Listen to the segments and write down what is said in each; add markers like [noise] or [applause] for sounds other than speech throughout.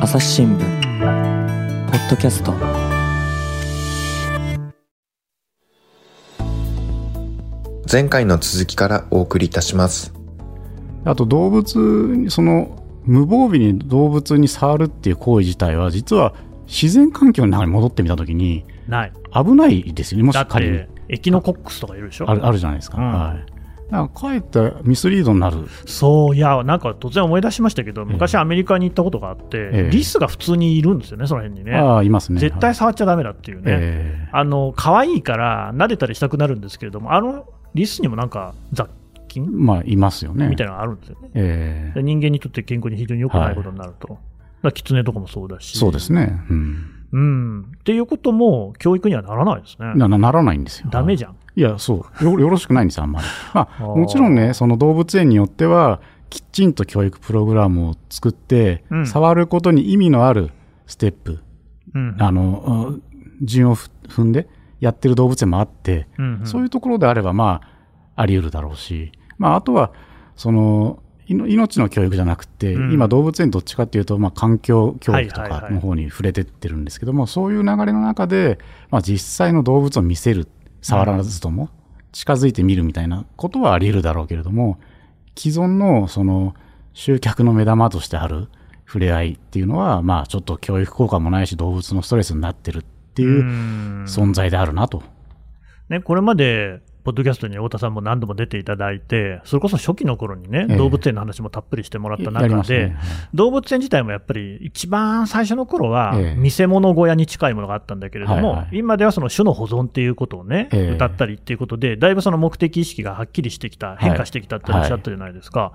朝日新聞ポッドキャスト。前回の続きからお送りいたします。あと動物にその無防備に動物に触るっていう行為自体は実は自然環境の中に戻ってみたときにない。危ないですよねもし仮に。て、エキノコックスとかいるでしょ。あるあるじゃないですか、うん。はいだからかえってミスリードになるそう、いや、なんか突然思い出しましたけど、昔アメリカに行ったことがあって、ええリスが普通にいるんですよね、その辺にね。ああいますね絶対触っちゃだめだっていうね。えあの、可愛いから撫でたりしたくなるんですけれども、あのリスにもなんか雑菌えまあいますよねみたいなのがあるんですよね。ええで人間にとって健康に非常に良くないことになると。だからキツネとかもそうだし。そうですねうんうん。っていうことも教育にはならないですね。ななならないんですよダメじゃん。いや、そう。よ。よろしくないんですよ、あんまり。[laughs] まあ、もちろんね、その動物園によっては、きちんと教育プログラムを作って、うん。触ることに意味のあるステップ、うん。あの、うん順をふ踏んでやってる動物園もあって、うんうん。そういうところであれば、まあ、あり得るだろうし、まあ、あとは、その、命の教育じゃなくて、うん。今動物園どっちかっていうと、まあ、環境教育とかの方に触れてってるんですけども、そういう流れの中で、まあ、実際の動物を見せる、触らずとも、近づいてみるみたいなことはあり得るだろうけれども、既存のその集客の目玉としてある触れ合いっていうのは、まあちょっと教育効果もないし動物のストレスになってるっていううん存在であるなと。ね、これまで、ポッドキャストに太田さんも何度も出ていただいて、それこそ初期の頃にね、ええ動物園の話もたっぷりしてもらった中で、ね。動物園自体もやっぱり一番最初の頃はええ見せ物小屋に近いものがあったんだけれども、はいはい今ではその種の保存っていうことをね、ええ歌ったりっていうことで、だいぶその目的意識がはっきりしてきた、変化してきたっておっしゃったじゃないですか。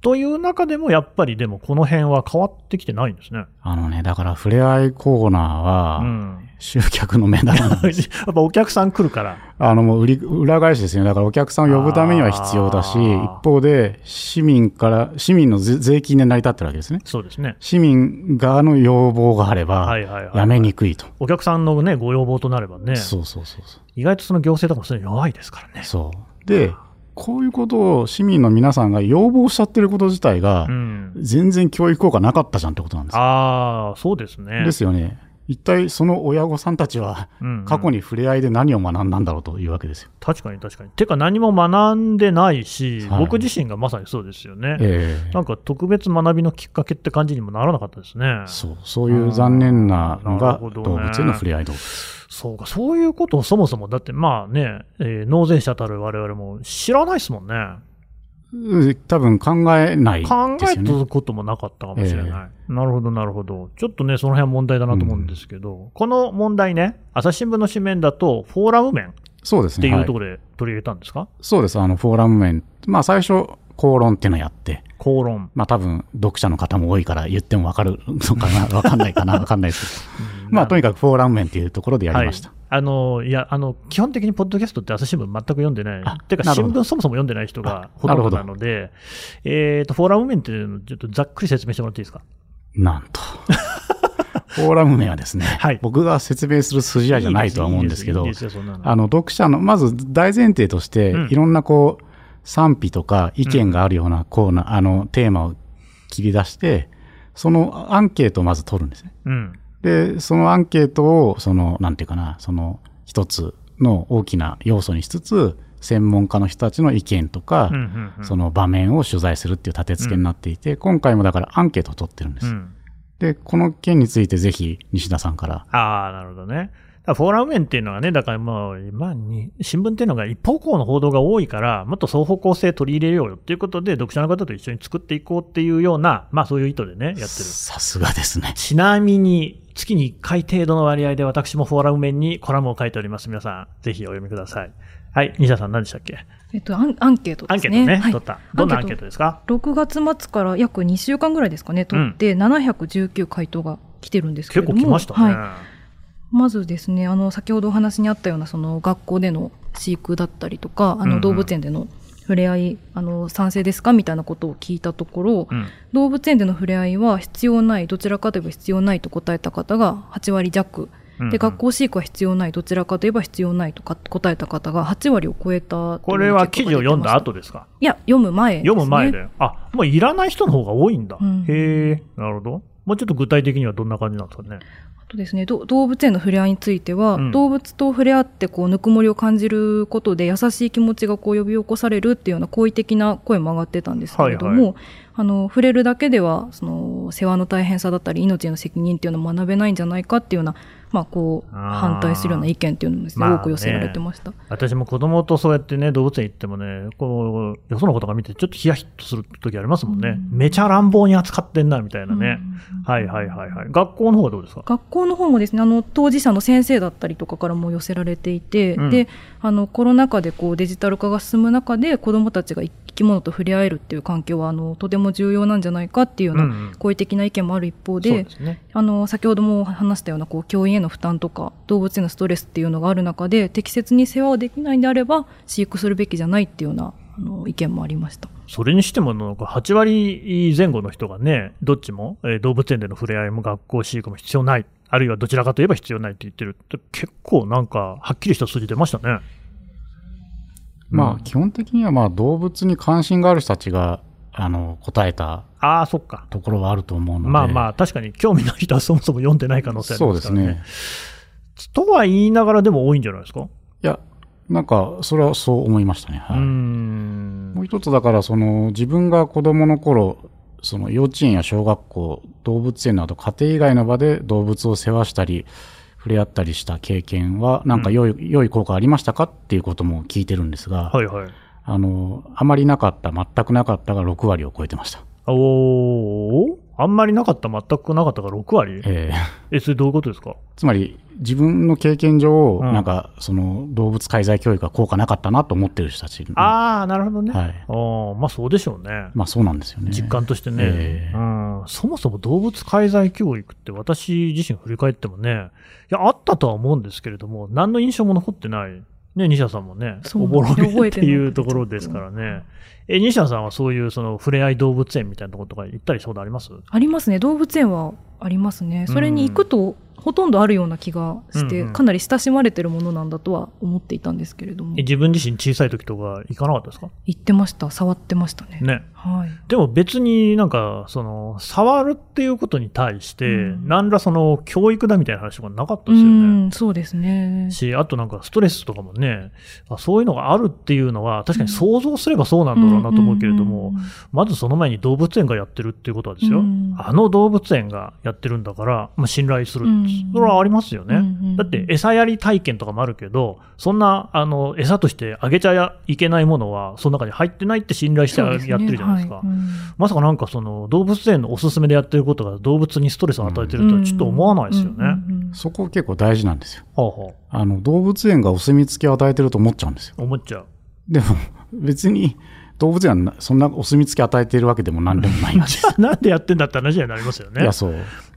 という中でもやっぱりでもこの辺は変わってきてないんですね。あのね、だから触れ合いコーナーうは、ん。集客の目玉なん。[laughs] やっぱお客さん来るから。あのもう売り、裏返しですよね。だからお客さんを呼ぶためには必要だし、一方で市民から、市民の税税金で成り立ってるわけですね。そうですね。市民側の要望があればはいはいはい、やめにくいと。お客さんのね、ご要望となればね、そうそうそうそう。意外とその行政とかもそれ弱いですからね。そう。で、こういうことを市民の皆さんが要望しちゃってること自体がう、ん。全然教育効果なかったじゃんってことなんですよ。ああ、そうですね。ですよね。一体その親御さんたちは、うんうん過去に触れ合いで何を学んだんだろうというわけですよ。確かに確かに。てか何も学んでないし、はい僕自身がまさにそうですよね。ええなんか特別学びのきっかけって感じにもならなかったですね。そう、そういう残念なのが動物への触れ合い動物。そうか、そういうことをそもそも、だってまあね、えー納税者たる我々も知らないですもんね。うん多分考えない考えですよね。たこともなかったかもしれない。なるほど、なるほど。ちょっとね、その辺は問題だなと思うんですけど、この問題ね、朝日新聞の紙面だと、フォーラム面っそうですね。はいていうところで取り入れたんですか、そうです。あの、フォーラム面。まあ最初、口論っていうのやって、口論。まあ多分、読者の方も多いから言ってもわかるのかな、わかんないかな、わかんないですけど。[laughs] まあとにかくフォーラム面っていうところでやりました。はい、あのいやあの基本的にポッドキャストって朝日新聞全く読んでない。あ、てか新なるほど。聞そもそも読んでない人があほとんど。なるほどなので、えーと、フォーラム面っていうのをちょっとざっくり説明してもらっていいですか？なんと。[laughs] フォーラム面はですね、はい。僕が説明する筋合いじゃないとは思うんですけどあの、読者の、まず大前提として、うん。いろんなこう、賛否とか意見があるようなコーナー、あの、テーマを切り出して、そのアンケートをまず取るんですね。うんで、そのアンケートを、その、なんていうかな、その、一つの大きな要素にしつつ、専門家の人たちの意見とか、うんうんうんその場面を取材するっていう立て付けになっていて、今回もだからアンケートを取ってるんです。うんで、この件についてぜひ西田さんから。ああ、なるほどね。フォーラム面っていうのはね、だからもう、今に、新聞っていうのが一方向の報道が多いから、もっと双方向性取り入れようよっていうことで、読者の方と一緒に作っていこうっていうような、まあそういう意図でね、やってる。さすがですね。ちなみに、月に1回程度の割合で私もフォーラム面にコラムを書いております。皆さん、ぜひお読みください。はい、西田さん何でしたっけ？えっと、アンアンケートアンケートね、ですね。はい取った。どんなアンケートですか？6月末から約2週間ぐらいですかね、取って、719回答が来てるんですけれ結ども。構来ましたね。はい。まずですね、あの、先ほどお話にあったような、その、学校での飼育だったりとか、あの、うんうん動物園での触れ合い、あの、賛成ですか？みたいなことを聞いたところ、うん動物園での触れ合いは必要ない、どちらかといえば必要ないと答えた方が8割弱うんうんで学校飼育は必要ないどちらかといえば必要ないとか答えた方が8割を超えたこれは記事を読んだ後ですか？いや読む前です、ね、読む前で。あ、もういらない人の方が多いんだ。うんへえ、なるほど。もうちょっと具体的にはどんな感じなんですかね？あとですね。ど動物園の触れ合いについては、うん。動物と触れ合ってこうぬくもりを感じることで優しい気持ちがこう呼び起こされるっていうような好意的な声も上がってたんですけれども、はいあの触れるだけではその世話の大変さだったり命への責任っていうのを学べないんじゃないかっていうような、まあ、こう反対するような意見っていうのもね、まあね多く寄せられてました。私も子供とそうやってね、動物園行ってもね、こう、よその子とか見てちょっとヒヤヒッとする時ありますもんね。うんめちゃ乱暴に扱ってんな、みたいなね。うんはいはいはいはい。学校の方はどうですか？学校の方もですねあの当事者の先生だったりとかからも寄せられていて、うんであのコロナ禍でこうデジタル化が進む中で子どもたちが生き物と触れ合えるっていう環境はあのとても重要なんじゃないかっていうような好意的な意見もある一方で,、ですね。あの先ほども話したようなこう教員への負担とか動物へのストレスっていうのがある中で適切に世話をできないんであれば飼育するべきじゃないっていうようなあの意見もありました。それにしても、なんか8割前後の人がね、どっちも、えー動物園での触れ合いも学校飼育も必要ない、あるいはどちらかといえば必要ないって言ってるって、結構なんか、はっきりした数字出ましたね。まあ基本的にはまあ動物に関心がある人たちがあの答えたああ、そっか。ところはあると思うので。まあまあ、確かに興味ない人はそもそも読んでない可能性ありそうまからね。ですすね。とは言いながらでも多いんじゃないですか？いや、なんかそれはそう思いましたね。はいうーん。もう一つだから、その自分が子供の頃、その幼稚園や小学校、動物園など家庭以外の場で動物を世話したり、触れ合ったりした経験は、なんか良い、良い効果ありましたかっていうことも聞いてるんですが、はいはい。あの、あまりなかった、全くなかったが6割を超えてました。おー、あんまりなかった、全くなかったが6割？えーえ、それどういうことですか？つまり、自分の経験上、うんなんか、その動物介在教育が効果なかったなと思ってる人たち。ああ、なるほどね。はいあーまあそうでしょうね。まあそうなんですよね。実感としてね、ええうん、そもそも動物介在教育って私自身振り返ってもね、いや、あったとは思うんですけれども、何の印象も残ってない。ね、西田さんもね、おぼろ覚げっていうところですからね。え、西田さんはそういうその触れ合い動物園みたいなところとか行ったりしたことあります？ありますね。動物園はありますね。それに行くとほとんどあるような気がして、うんうん。かなり親しまれてるものなんだとは思っていたんですけれども。え自分自身小さい時とか行かなかったですか？行ってました。触ってましたね。ね。はい。でも別になんか、その、触るっていうことに対して、うん。何らその、教育だみたいな話とかなかったうですよね。んそうですね。し、あとなんかストレスとかもね、あそういうのがあるっていうのは、確かに想像すればそうなんだろうなと思うけれども、まずその前に動物園がやってるっていうことはですよ、うん。あの動物園がやってるんだから、まあ、信頼する、う。んそれはありますよね。うんうんだって、餌やり体験とかもあるけど、そんな、あの、餌としてあげちゃいけないものは、その中に入ってないって信頼してやってるじゃないですか。はいうんまさかなんかその動物園のおすすめでやってることが動物にストレスを与えてるとはちょっと思わないですよね。そこ結構大事なんですよ。はあはあの、動物園がお墨付きを与えてると思っちゃうんですよ。あ、思っちゃう。でも、別に動物園はなそんなお墨付き与えてるわけでも何でもないんでじす。ゃ [laughs] あなんでやってんだって話になりますよね。いや、そう。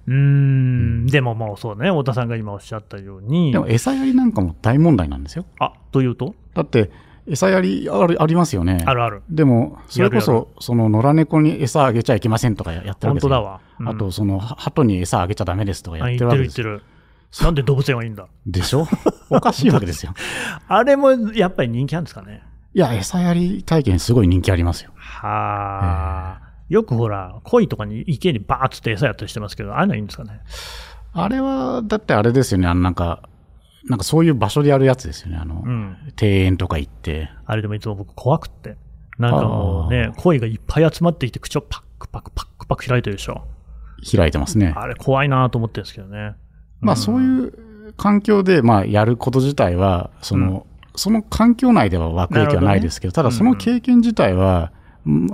うーん、でももうそうね、太田さんが今おっしゃったようにで、も餌やりなんかも大問題なんですよ。あ、というと？だって、餌やりあるありますよね。あるある。でも、それこそ、その野良猫に餌あげちゃいけませんとかやってるわけですよ。本当だわ。うんあと、その、は鳩に餌あげちゃダメですとかやあって言ってる言るわけですよ。ってる。なんで動物園はいいんだ？でしょ？おかしいわけですよ。[laughs] あれもやっぱり人気なんですかね？いや、餌やり体験すごい人気ありますよ。はあ。よくほら、鯉とかに池にバーッつって餌やったりしてますけど、ああいうのはいいんですかね？あれは、だってあれですよね。あの、なんか、なんかそういう場所でやるやつですよね。あの、うん。庭園とか行って。あれでもいつも僕怖くって。なんかもうね、鯉がいっぱい集まってきて口をパックパクパックパク開いてるでしょ。開いてますね。あれ怖いなと思ってるんですけどね。まあそういう環境で、まあやること自体は、その、その環境内では悪影響はないですけど、ただその経験自体は、うん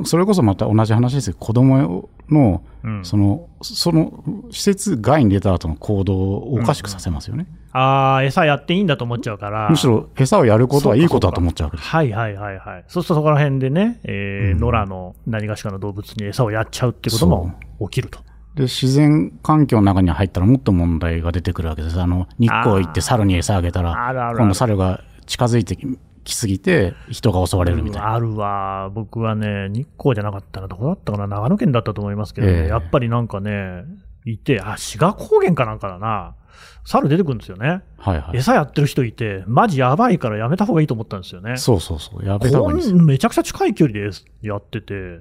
それこそまた同じ話ですけど、子供の、うんその、その施設外に出た後の行動をおかしくさせますよね。ああ、餌やっていいんだと思っちゃうから。むしろ餌をやることはいいことだと思っちゃうわけです。はいはいはいはい。そうするとそこら辺でね、えーうん野良の何がしかの動物に餌をやっちゃうってことも起きると。で、自然環境の中に入ったらもっと問題が出てくるわけです。あの、日光行って猿に餌あげたら、あるあるある今度猿が近づいてきすぎて人が襲われるみたいな。あるわ。僕はね、日光じゃなかったらどこだったかな長野県だったと思いますけど、ええやっぱりなんかね、いて、あ、志賀高原かなんかだな。猿出てくるんですよね。はいはい。餌やってる人いて、マジやばいからやめた方がいいと思ったんですよね。そうそうそう。やめた方こがいいめちゃくちゃ近い距離でやってて、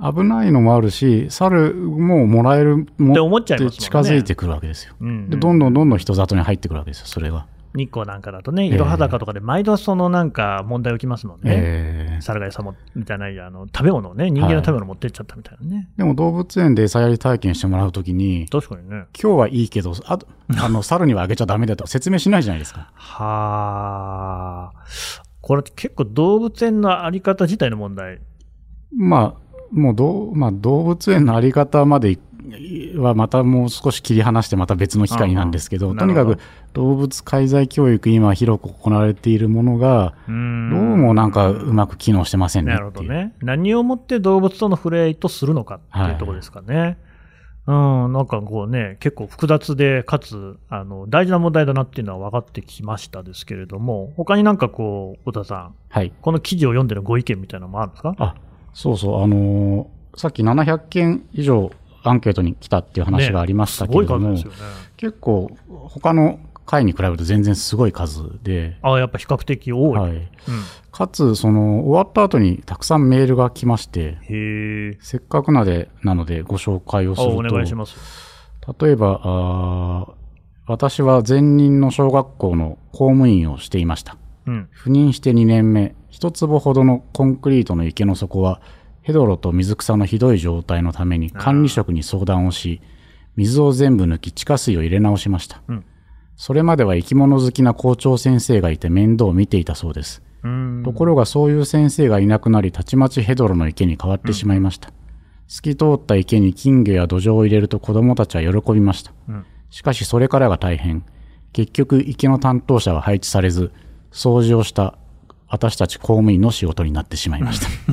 危ないのもあるし、猿ももらえるもって思っちゃいます。近づいてくるわけですよ。うんで、どんどんどんどん人里に入ってくるわけですよ、それが。日光なんかだとね、いろは坂とかで毎度そのなんか問題起きますもんね。えー猿が餌もみたいな、あの食べ物をね、人間の食べ物持ってっちゃったみたいなね。でも動物園で餌やり体験してもらうときに、確かにね。今日はいいけど、あ [laughs] あの、猿にはあげちゃダメだとか説明しないじゃないですか。はあ。これ結構動物園のあり方自体の問題。まあ、もうどう、まあ、動物園のあり方までいはまたもう少し切り離してまた別の機会なんですけど、とにかく動物介在教育今広く行われているものが、どうもなんかうまく機能してませんねなるほ。どね。何をもって動物との触れ合いとするのかっていうところですかね。うん、なんかこうね、結構複雑で、かつ、あの、大事な問題だなっていうのは分かってきましたですけれども、他になんかこう、小田さん、はい。この記事を読んでのご意見みたいなのもあるんですか？あ、そうそう、あのーさっき700件以上アンケートに来たっていう話がありましたけれども、ね。結構他の回に比べると全然すごい数で、あやっぱ比較的多い。はい。うん、かつ、その、終わった後にたくさんメールが来まして、へえ。せっかくなでなのでご紹介をすあ、ると、お願いします。例えばあー私は前任の小学校の公務員をしていました。うん。赴任して2年目、一坪ほどのコンクリートの池の底は、ヘドロと水草のひどい状態のために管理職に相談をし、水を全部抜き地下水を入れ直しました。うんそれまでは生き物好きな校長先生がいて面倒を見ていたそうです。うん。ところがそういう先生がいなくなり、たちまちヘドロの池に変わってしまいました。透き通った池に金魚や土壌を入れると子供たちは喜びました。うんしかしそれからが大変。結局池の担当者は配置されず、掃除をした私たち公務員の仕事になってしまいました。[laughs]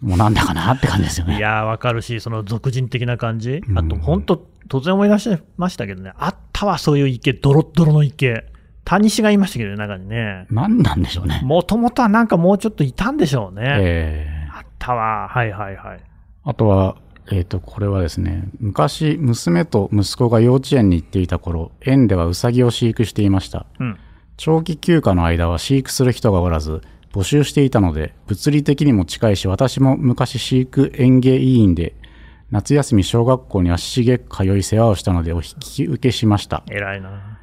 もうなんだかなって感じですよね。いやー、わかるし、その俗人的な感じ。うんあと、本当突然思い出しましたけどね、あったわ、そういう池、ドロッドロの池。谷氏がいましたけどね、中にね。何なんでしょうね。もともとはなんかもうちょっといたんでしょうね。えーあったわ、はいはいはい。あとは、えっ、と、これはですね、昔、娘と息子が幼稚園に行っていた頃、園ではウサギを飼育していました。うん。長期休暇の間は飼育する人がおらず、募集していたので、物理的にも近いし、私も昔飼育園芸委員で、夏休み小学校に足しげく通い世話をしたのでお引き受けしました。偉いな。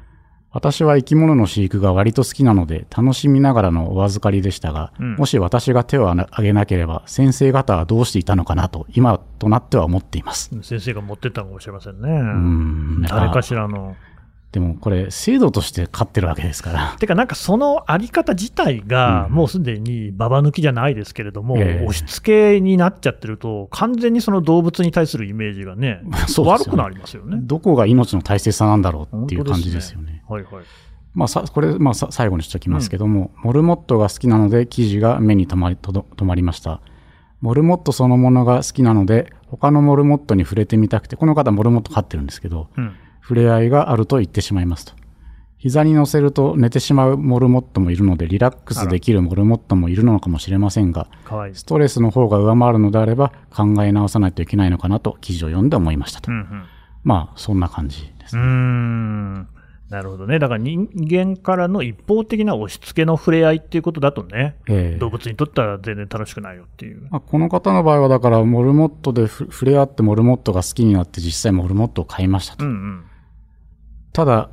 私は生き物の飼育が割と好きなので、楽しみながらのお預かりでしたが、うんもし私が手を挙げなければ、先生方はどうしていたのかなと、今となっては思っています。先生が持ってったのかもしれませんね。うん誰かしらの。でもこれ、制度として飼ってるわけですから。てか、なんかそのあり方自体が、うんもうすでにババ抜きじゃないですけれども、ええ押し付けになっちゃってると、完全にその動物に対するイメージがね、[laughs] ね悪くなりますよね。どこが命の大切さなんだろうっていう感じですよね。はいはい。まあ、さこれ、まあ、さ最後にしておきますけども、モルモットが好きなので記事が目に留まりとど留まりました。モルモットそのものが好きなので、他のモルモットに触れてみたくて、この方モルモット飼ってるんですけど、うん。触れ合いがあると言ってしまいますと。膝に乗せると寝てしまうモルモットもいるので、リラックスできるモルモットもいるのかもしれませんが。ストレスの方が上回るのであれば考え直さないといけないのかなと記事を読んで思いましたと。うんうん。まあ、そんな感じですうーね。ん。なるほどね。だから人間からの一方的な押し付けの触れ合いっていうことだとね、ええ動物にとっては全然楽しくないよっていう。まあ、この方の場合は、だから、モルモットでふ触れ合ってモルモットが好きになって、実際モルモットを買いましたと。うんうん。ただ、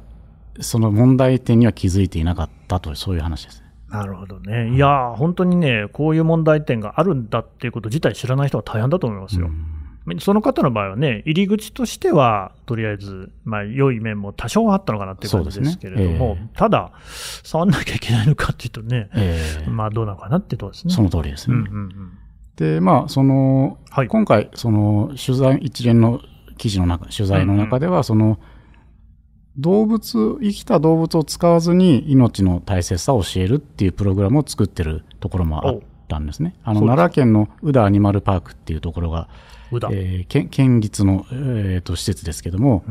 その問題点には気づいていなかったと、そういう話ですね。なるほどね。いやー、本当にね、こういう問題点があるんだっていうこと自体知らない人は大変だと思いますよ。その方の場合はね、入り口としては、とりあえず、まあ、良い面も多少あったのかなっていう感じですけれども、ねえただ、触んなきゃいけないのかっていうとね、ええまあ、どうなのかなってとこですね。その通りですね。うんうんうん。で、まあ、その、はい。今回、その、取材、一連の記事の中、取材の中では、その、動物、生きた動物を使わずに命の大切さを教えるっていうプログラムを作ってるところもあったんですね。あの、奈良県の宇田アニマルパークっていうところが。えー県県立の、えーと施設ですけども、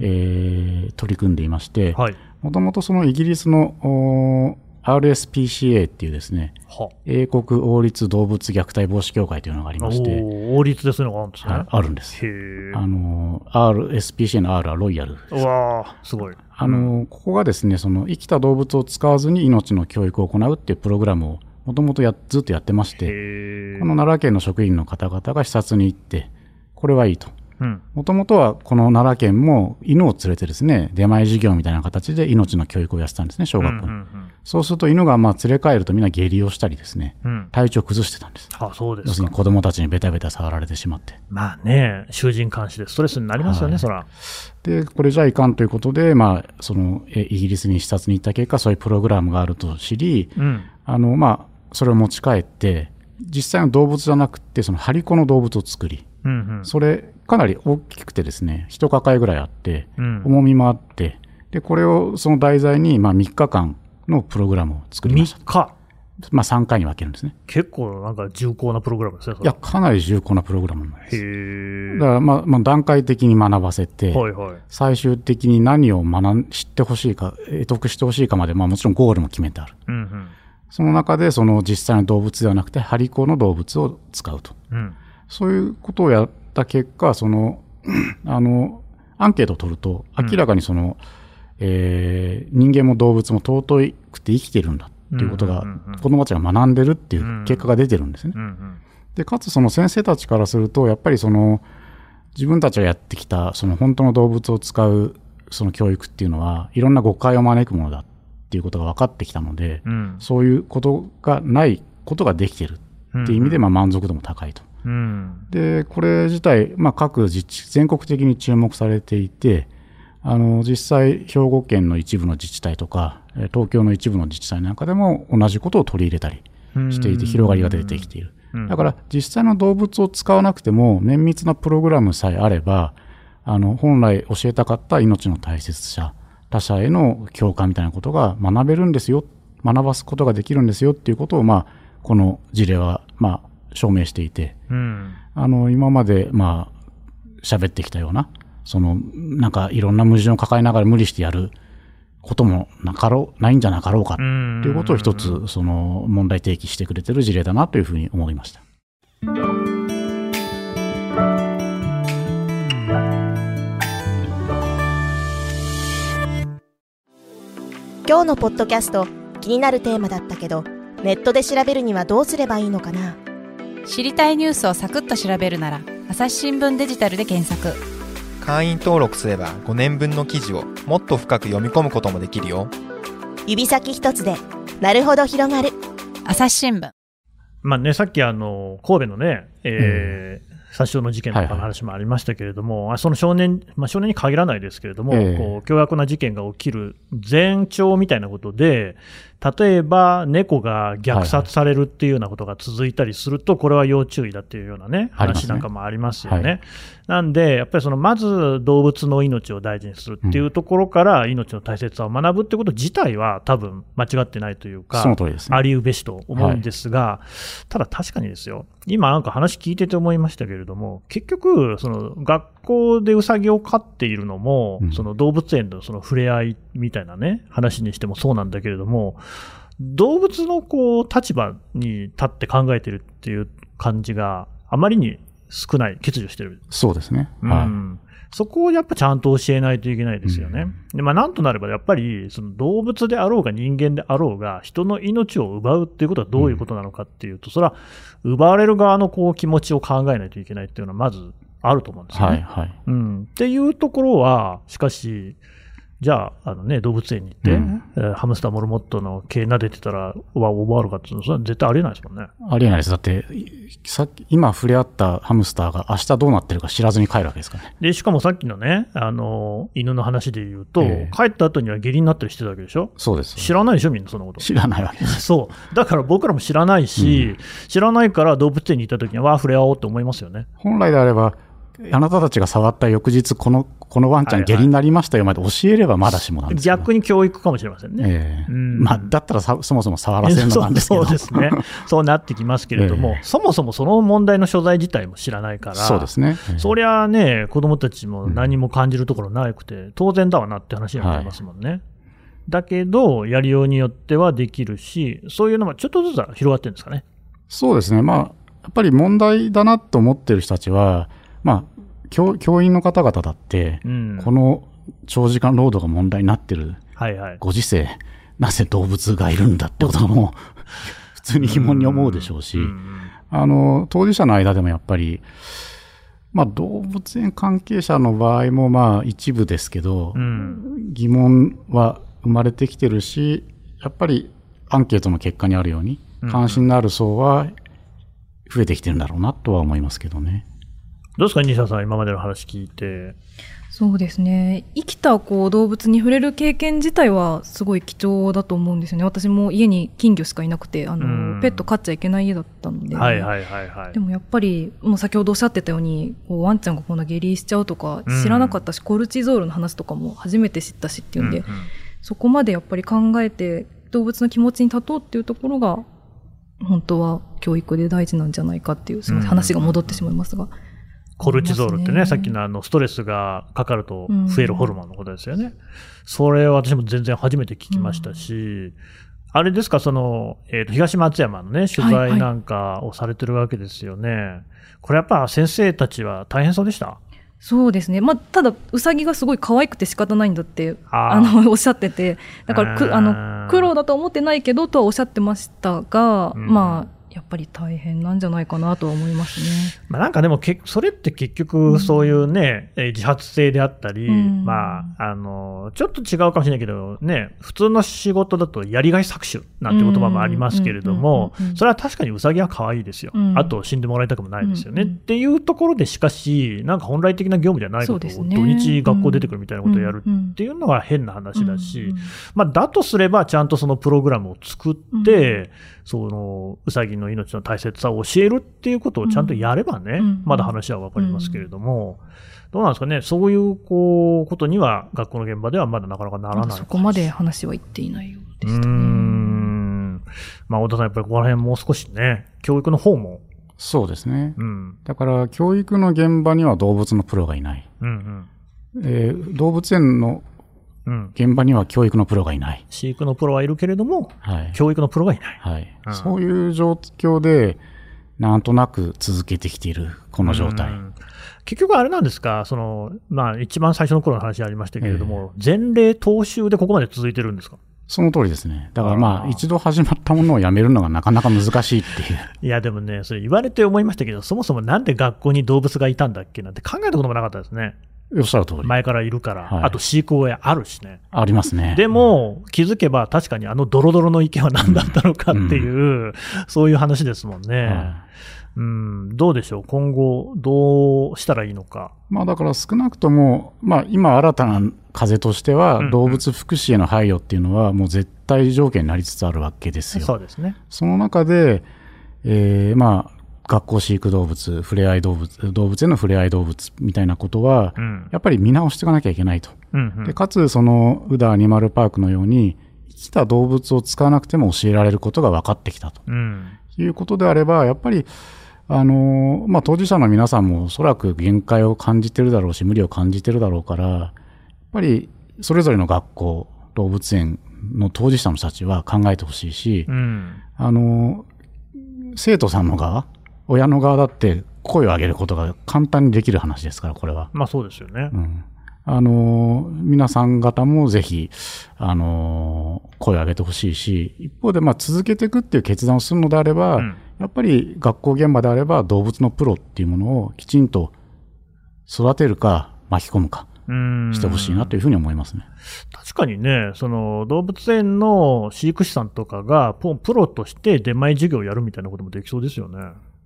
えー取り組んでいまして、はい。もともとそのイギリスの RSPCA っていうですね、は英国王立動物虐待防止協会というのがありまして、王立でそういうのがあるんですね。はいあるんです。あの、RSPCA の R はロイヤル。うわーすごい。あの、ここがですね、その生きた動物を使わずに命の教育を行うっていうプログラムをもともとやずっとやってまして。この奈良県の職員の方々が視察に行って、これはいいと。うん。もともとはこの奈良県も犬を連れてですね、出前授業みたいな形で命の教育をやってたんですね、小学校に。うんそうすると犬がまあ連れ帰るとみんな下痢をしたりですね、うんうん。体調崩してたんです。あ、そうですか要するに。子供たちにベタベタ触られてしまって。まあね、囚人監視でストレスになりますよね、はいそら。で、これじゃいかんということで、まあ、その、えイギリスに視察に行った結果、そういうプログラムがあると知り、うん。あの、まあ、それを持ち帰って、実際の動物じゃなくて、その、張り子の動物を作り、うんうん。それ、かなり大きくてですね、一抱えぐらいあって、うん重みもあって、で、これをその題材に、まあ、3日間のプログラムを作りました。3日。まあ、3回に分けるんですね。結構なんか重厚なプログラムですね、いや、かなり重厚なプログラムなんです。へえ。だから、まあ、まあ、段階的に学ばせて、はいはい。最終的に何を学ん知ってほしいか、得得してほしいかまで、まあ、もちろんゴールも決めてある。うんその中で、その実際の動物ではなくて、張り子の動物を使うと。うん。うん。そういうことをやった結果、その、[clears throat] あの、アンケートを取ると、明らかにその、えー人間も動物も尊くて生きてるんだっていうことがうんうんうんうん、子供たちが学んでるっていう結果が出てるんですね。うんうん。で、かつその先生たちからすると、やっぱりその、自分たちがやってきた、その本当の動物を使う、その教育っていうのは、いろんな誤解を招くものだっていうことが分かってきたので、うん。そういうことがないことができてるっていう意味で、まあ満足度も高いと。うん。で、これ自体、まあ各自治、全国的に注目されていて、あの、実際、兵庫県の一部の自治体とか、えー東京の一部の自治体なんかでも同じことを取り入れたりしていて、広がりが出てきている。うんだから、実際の動物を使わなくても、綿密なプログラムさえあれば、あの、本来教えたかった命の大切さ、他者への共感みたいなことが学べるんですよ、学ばすことができるんですよっていうことを、まあ、この事例は、まあ、証明していて、うん。あの、今まで、まあ、喋ってきたような、その、なんかいろんな矛盾を抱えながら無理してやることもなかろう、ないんじゃなかろうか、とうん。いうことを一つ、その、問題提起してくれてる事例だなというふうに思いました。今日のポッドキャスト気になるテーマだったけどネットで調べるにはどうすればいいのかな？知りたいニュースをサクッと調べるなら朝日新聞デジタルで検索。会員登録すれば5年分の記事をもっと深く読み込むこともできるよ。指先一つでなるほど広がる。朝日新聞。まあね、さっきあの、神戸のね、えー殺傷の事件とかの話もありましたけれども、あその少年、まあ、少年に限らないですけれども、ええ。こう凶悪な事件が起きる前兆みたいなことで、例えば猫が虐殺されるっていうようなことが続いたりすると、これは要注意だっていうようなね、話なんかもありますよね。はい。なんで、やっぱりそのまず動物の命を大事にするっていうところから、命の大切さを学ぶってこと自体は、多分間違ってないというか、その通りですね。ありうべしと思うんですが、ただ確かにですよ、今なんか話聞いてて思いましたけれども、結局、その学校でウサギを飼っているのも、うんその動物園のその触れ合いみたいなね、話にしてもそうなんだけれども、動物のこう立場に立って考えてるっていう感じがあまりに少ない、欠如してるそうですね。うはい。んそこをやっぱちゃんと教えないといけないですよね。で、まあなんとなればやっぱりその動物であろうが人間であろうが人の命を奪うっていうことはどういうことなのかっていうと、それは奪われる側のこう気持ちを考えないといけないっていうのはまずあると思うんですよね。はい、はい。うん。っていうところは、しかし、じゃあ、あのね、動物園に行って、うんえーハムスターモルモットの毛撫でてたら、わ、奪わるかっていうのは、それは絶対ありえないですもんね。ありえないです。だって、いさっき、今触れ合ったハムスターが明日どうなってるか知らずに帰るわけですからね。で、しかもさっきのね、あの、犬の話で言うと、ええ帰った後には下痢になったりしてたわけでしょ？そうです。知らないでしょみんなそのこと。知らないわけです。[laughs] そう。だから僕らも知らないし、知らないから動物園に行った時には、わあ、触れ合おうって思いますよね。本来であれば、あなたたちが触った翌日、この、このワンちゃはいはいん下痢になりましたよまで教えればまだしもなんです逆に教育かもしれませんね。ええうんまあ、だったらさそもそも触らせるのなんですけど。そうですね。[laughs] そうなってきますけれども、ええそもそもその問題の所在自体も知らないから、そうですね。ええそりゃあね、子供たちも何も感じるところなくて、当然だわなって話になりますもんね。だけど、やりようによってはできるし、そういうのがちょっとずつは広がってるんですかね。そうですね。まあ、やっぱり問題だなと思ってる人たちは、まあ、教教員の方々だって、うん。この長時間労働が問題になってるはいはい。ご時世、なぜ動物がいるんだってことも、[laughs] 普通に疑問に思うでしょうし、あの、当事者の間でもやっぱり、まあ、動物園関係者の場合もまあ一部ですけど、うん。疑問は生まれてきてるし、やっぱりアンケートの結果にあるように、うん関心のある層は増えてきてるんだろうなとは思いますけどね。どうですか、西田さん、今までの話聞いて。そうですね。生きたこう動物に触れる経験自体はすごい貴重だと思うんですよね。私も家に金魚しかいなくてあの、うん。ペット飼っちゃいけない家だったので、はいはいはいはい。で。もやっぱりもう先ほどおっしゃってたようにこうワンちゃんがこんな下痢しちゃうとかうん。知らなかったし、コルチゾールの話とかも初めて知ったしっていうんで、うんうん。そこまでやっぱり考えて動物の気持ちに立とうっていうところが本当は教育で大事なんじゃないかっていうすみませんうん。話が戻ってしまいますが、コルチゾールってね、ね。さっきのあのストレスがかかると増えるホルモンのことですよね。それは私も全然初めて聞きましたし、あれですか、その、えーと東松山のね、取材なんかをされてるわけですよね。これやっぱ先生たちは大変そうでした？そうですね、まあ、ただうさぎがすごい可愛くて仕方ないんだってあの [laughs] おっしゃってて。だからくあうんの苦労だとは思ってないけどとはおっしゃってましたが、うん。まあやっぱり大変なんじゃないかなとは思いますね。まあ、なんかでもけ、それって結局、そういうね、えー自発性であったり、うん。まあ、あの、ちょっと違うかもしれないけど、ね、普通の仕事だとやりがい搾取なんて言葉もありますけれどもうんうんうんうん、それは確かにウサギは可愛いですよ。うん。あと死んでもらいたくもないですよね。うんうんっていうところで、しかし、なんか本来的な業務じゃないことを、土日学校出てくるみたいなことをやるうんうんっていうのは変な話だし、うんうんまあ、だとすれば、ちゃんとそのプログラムを作って、その、うさぎの命の大切さを教えるっていうことをちゃんとやればね、うんまだ話はわかりますけれども、どうなんですかね、そういう、こう、ことには、学校の現場ではまだなかなかならないそこまで話は言っていないようでしたね。ん。まあ、太田さん、やっぱりここら辺もう少しね、教育の方も、そうですね。うん、だから、教育の現場には動物のプロがいない。うん、えー動物園の現場には教育のプロがいない。飼育のプロはいるけれども、はい。教育のプロがいない。はいうんそういう状況で、なんとなく続けてきている、この状態。うん結局あれなんですか、その、まあ一番最初の頃の話ありましたけれども、前例踏襲でここまで続いてるんですか？その通りですね。だからまあ、一度始まったものをやめるのがなかなか難しいっていう。[laughs] いやでもね、それ言われて思いましたけど、そもそもなんで学校に動物がいたんだっけなんて考えたこともなかったですね。おっしゃる通り。前からいるから、はいあと飼育親あるしね。ありますね。でも、気づけば確かにあのドロドロの池は何だったのかっていう、そういう話ですもんね。はうん、どうでしょう？今後、どうしたらいいのか。まあだから少なくとも、まあ今新たな風としてはうんうん、動物福祉への配慮っていうのはもう絶対条件になりつつあるわけですよ。そうですね。その中で、えーまあ、学校飼育動物、触れ合い動物、動物への触れ合い動物みたいなことはう、ん。やっぱり見直していかなきゃいけないと。うんうんでかつ、その、宇田アニマルパークのように、生きた動物を使わなくても教えられることが分かってきたとうん。いうことであれば、やっぱり、あの、まあ、当事者の皆さんもおそらく限界を感じてるだろうし、無理を感じてるだろうから、やっぱり、それぞれの学校、動物園の当事者の人たちは考えてほしいし、うん。あの、生徒さんの側、親の側だって声を上げることが簡単にできる話ですから、これは。まあそうですよねう。ん。あの、皆さん方もぜひ、あの、声を上げてほしいし、一方で、まあ、続けていくっていう決断をするのであれば、うんやっぱり学校現場であれば動物のプロっていうものをきちんと育てるか巻き込むかうんしてほしいなというふうに思いますね。確かにね、その動物園の飼育士さんとかがプロとして出前授業をやるみたいなこともできそうですよね。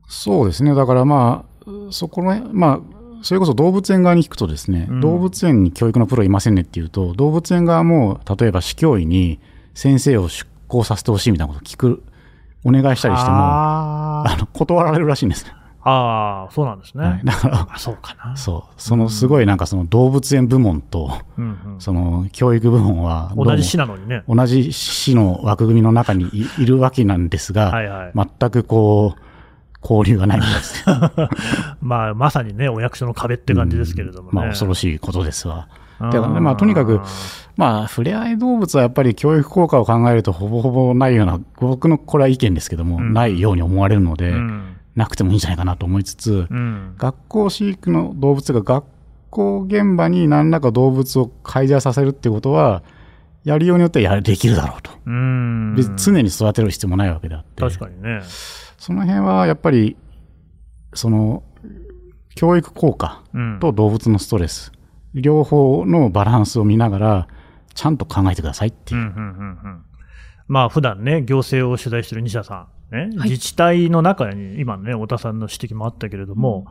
そうですね。だからまあ、そこの、まあ、それこそ動物園側に聞くとですね、うん動物園に教育のプロいませんねっていうと、動物園側も、例えば市教委に先生を出向させてほしいみたいなことを聞く、お願いしたりしても、あの、断られるらしいんですね。あー、そうなんですね。はいだから、あそうかな。そう、そのすごいなんかその動物園部門と、うんうんその教育部門は同じ市なのにね。同じ市の枠組みの中にいいるわけなんですが、はいはい。全くこう、交流がないみたいですね。[laughs] まあ、まさにね、お役所の壁って感じですけれどもね。まあ、恐ろしいことですわ。だからねまあとにかくまあ、触れ合い動物はやっぱり教育効果を考えるとほぼほぼないような、僕のこれは意見ですけども、うんないように思われるので、うんなくてもいいんじゃないかなと思いつつ、うん学校飼育の動物が学校現場に何らか動物を介在させるってことは、やりようによってはやできるだろうと。うん別に常に育てる必要もないわけであって。確かにね。その辺はやっぱり、その、教育効果うん。と動物のストレス、両方のバランスを見ながら、ちゃんと考えてくださいっていう。うんうんうんうん。まあ普段ね、行政を取材してる西田さん、ねはい自治体の中に、今のね、太田さんの指摘もあったけれども、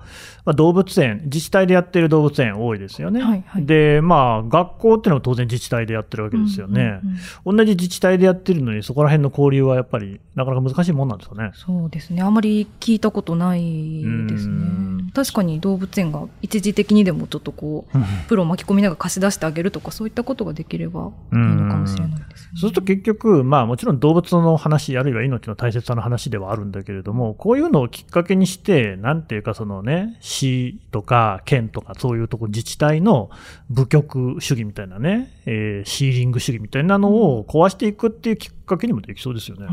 まあ、動物園、自治体でやってる動物園多いですよね。はいはいで、まあ、学校っていうのは当然自治体でやってるわけですよね。うんうんうん同じ自治体でやってるのに、そこら辺の交流はやっぱり、なかなか難しいもんなんですかね。そうですね。あまり聞いたことないですうんね。確かに動物園が一時的にでもちょっとこう、プロを巻き込みながら貸し出してあげるとか、そういったことができればいいのかもしれないですね。そうすると結局、まあもちろん動物の話、あるいは命の大切さの話ではあるんだけれども、こういうのをきっかけにして、なんていうかそのね、市とか県とかそういうとこ自治体の部局主義みたいなね、えーシーリング主義みたいなのを壊していくっていうきっかけにもできそうですよね。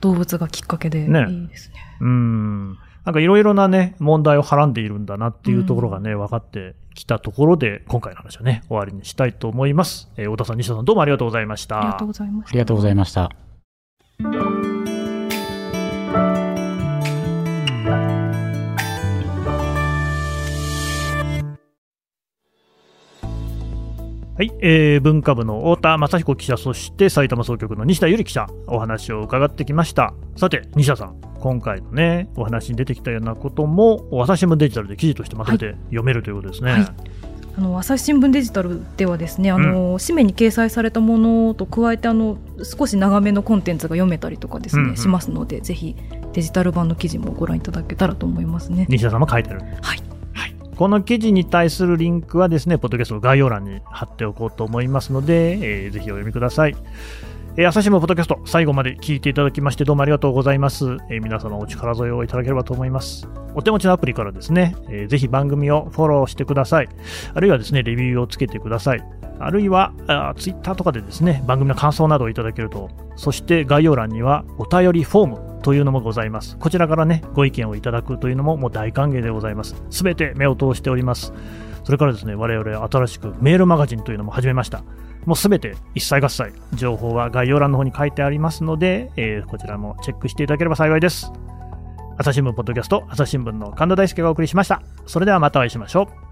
動物がきっかけでいねいですね。うん。なんかいろいろなね、問題をはらんでいるんだなっていうところがね、分かってきたところで、今回の話はね、終わりにしたいと思います。えー太田さん、西田さん、どうもありがとうございました。ありがとうございました。ありがとうございました。はい、えー文化部の太田雅彦記者、そして埼玉総局の西田由里記者、お話を伺ってきました。さて、西田さん、今回のね、お話に出てきたようなことも、朝日新聞デジタルで記事としてまとめて読めるということですね。はいあの朝日新聞デジタルではですねあの、紙面に掲載されたものと加えてあの少し長めのコンテンツが読めたりとかですね、うんうんしますのでぜひデジタル版の記事もご覧いただけたらと思いますね。西田さんも書いてる。はいこの記事に対するリンクはですね、ポッドキャストの概要欄に貼っておこうと思いますので、えーぜひお読みください。えー朝日新聞ポッドキャスト、最後まで聞いていただきまして、どうもありがとうございます。えー皆様お力添えをいただければと思います。お手持ちのアプリからですね、えーぜひ番組をフォローしてください。あるいはですね、レビューをつけてください。あるいは、ツイッターとかでですね、番組の感想などをいただけると、そして概要欄にはお便りフォームというのもございます。こちらからね、ご意見をいただくというのももう大歓迎でございます。すべて目を通しております。それからですね、我々新しくメールマガジンというのも始めました。もうすべて一切合切、情報は概要欄の方に書いてありますので、えーこちらもチェックしていただければ幸いです。朝日新聞ポッドキャスト、朝日新聞の神田大輔がお送りしました。それではまたお会いしましょう。